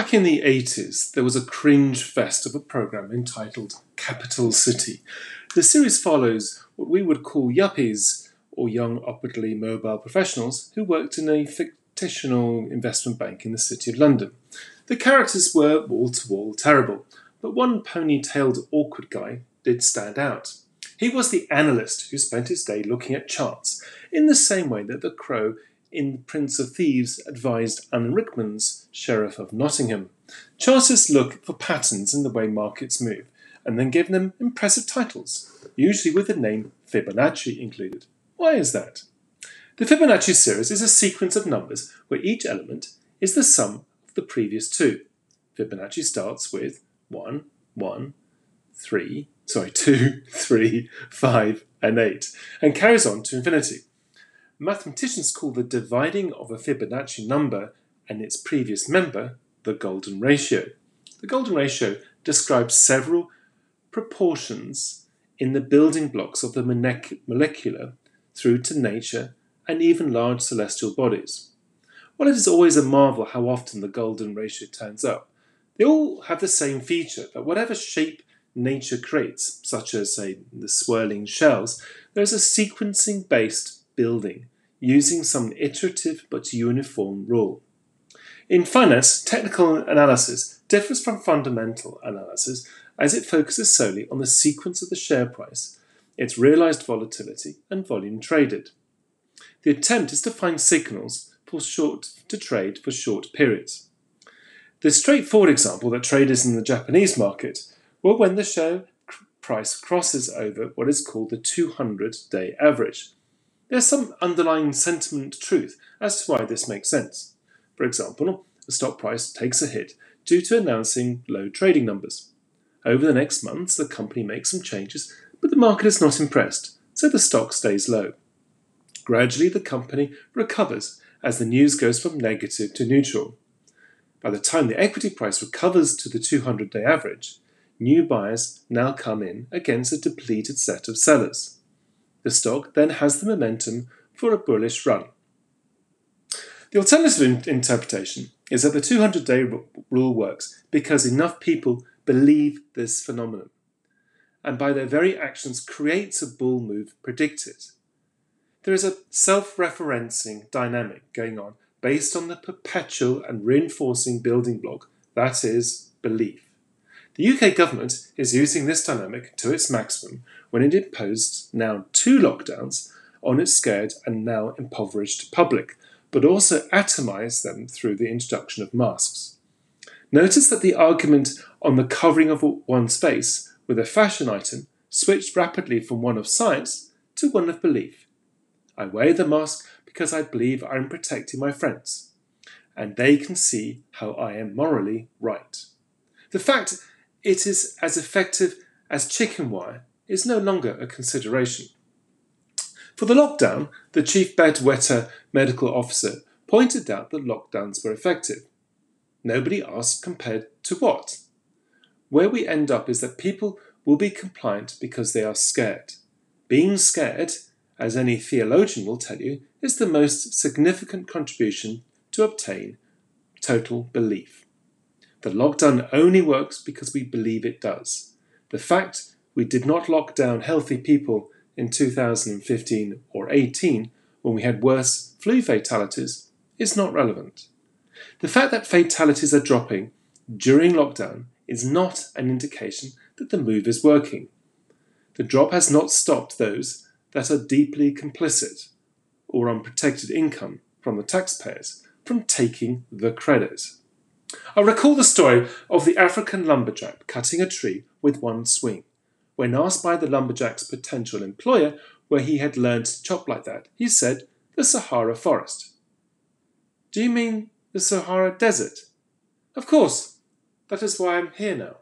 Back in the 80s, there was a cringe fest of a program entitled Capital City. The series follows what we would call yuppies, or young upwardly mobile professionals, who worked in a fictional investment bank in the City of London. The characters were wall to wall terrible, but one pony-tailed awkward guy did stand out. He was the analyst who spent his day looking at charts, in the same way that the crow in Prince of Thieves advised Alan Rickman's Sheriff of Nottingham. Chartists look for patterns in the way markets move, and then give them impressive titles, usually with the name Fibonacci included. Why is that? The Fibonacci series is a sequence of numbers where each element is the sum of the previous two. Fibonacci starts with 1, 1, 3, sorry, 2, 3, 5, and 8, and carries on to infinity. Mathematicians call the dividing of a Fibonacci number and its previous member the golden ratio. The golden ratio describes several proportions in the building blocks of the molecular through to nature and even large celestial bodies. While it is always a marvel how often the golden ratio turns up, they all have the same feature that whatever shape nature creates, such as, say, the swirling shells, there is a sequencing based building using some iterative but uniform rule. In finance, technical analysis differs from fundamental analysis as it focuses solely on the sequence of the share price, its realized volatility, and volume traded. The attempt is to find signals for short to trade for short periods. The straightforward example that traders in the Japanese market were when the share price crosses over what is called the 200 day average. There's some underlying sentiment truth as to why this makes sense. For example, the stock price takes a hit due to announcing low trading numbers. Over the next months, the company makes some changes, but the market is not impressed, so the stock stays low. Gradually, the company recovers as the news goes from negative to neutral. By the time the equity price recovers to the 200 day average, new buyers now come in against a depleted set of sellers. The stock then has the momentum for a bullish run. The alternative interpretation is that the 200 day rule works because enough people believe this phenomenon, and by their very actions creates a bull move predicted. There is a self referencing dynamic going on based on the perpetual and reinforcing building block that is belief. The UK government is using this dynamic to its maximum when it imposed now two lockdowns on its scared and now impoverished public, but also atomised them through the introduction of masks. Notice that the argument on the covering of one's face with a fashion item switched rapidly from one of science to one of belief. I wear the mask because I believe I am protecting my friends, and they can see how I am morally right. The fact it is as effective as chicken wire is no longer a consideration. For the lockdown, the chief bedwetter medical officer pointed out that lockdowns were effective. Nobody asked compared to what. Where we end up is that people will be compliant because they are scared. Being scared, as any theologian will tell you, is the most significant contribution to obtain total belief. The lockdown only works because we believe it does. The fact we did not lock down healthy people in 2015 or 18 when we had worse flu fatalities is not relevant. The fact that fatalities are dropping during lockdown is not an indication that the move is working. The drop has not stopped those that are deeply complicit or on protected income from the taxpayers from taking the credit. I recall the story of the African lumberjack cutting a tree with one swing. When asked by the lumberjack's potential employer where he had learned to chop like that, he said, The Sahara forest. Do you mean the Sahara Desert? Of course. That is why I'm here now.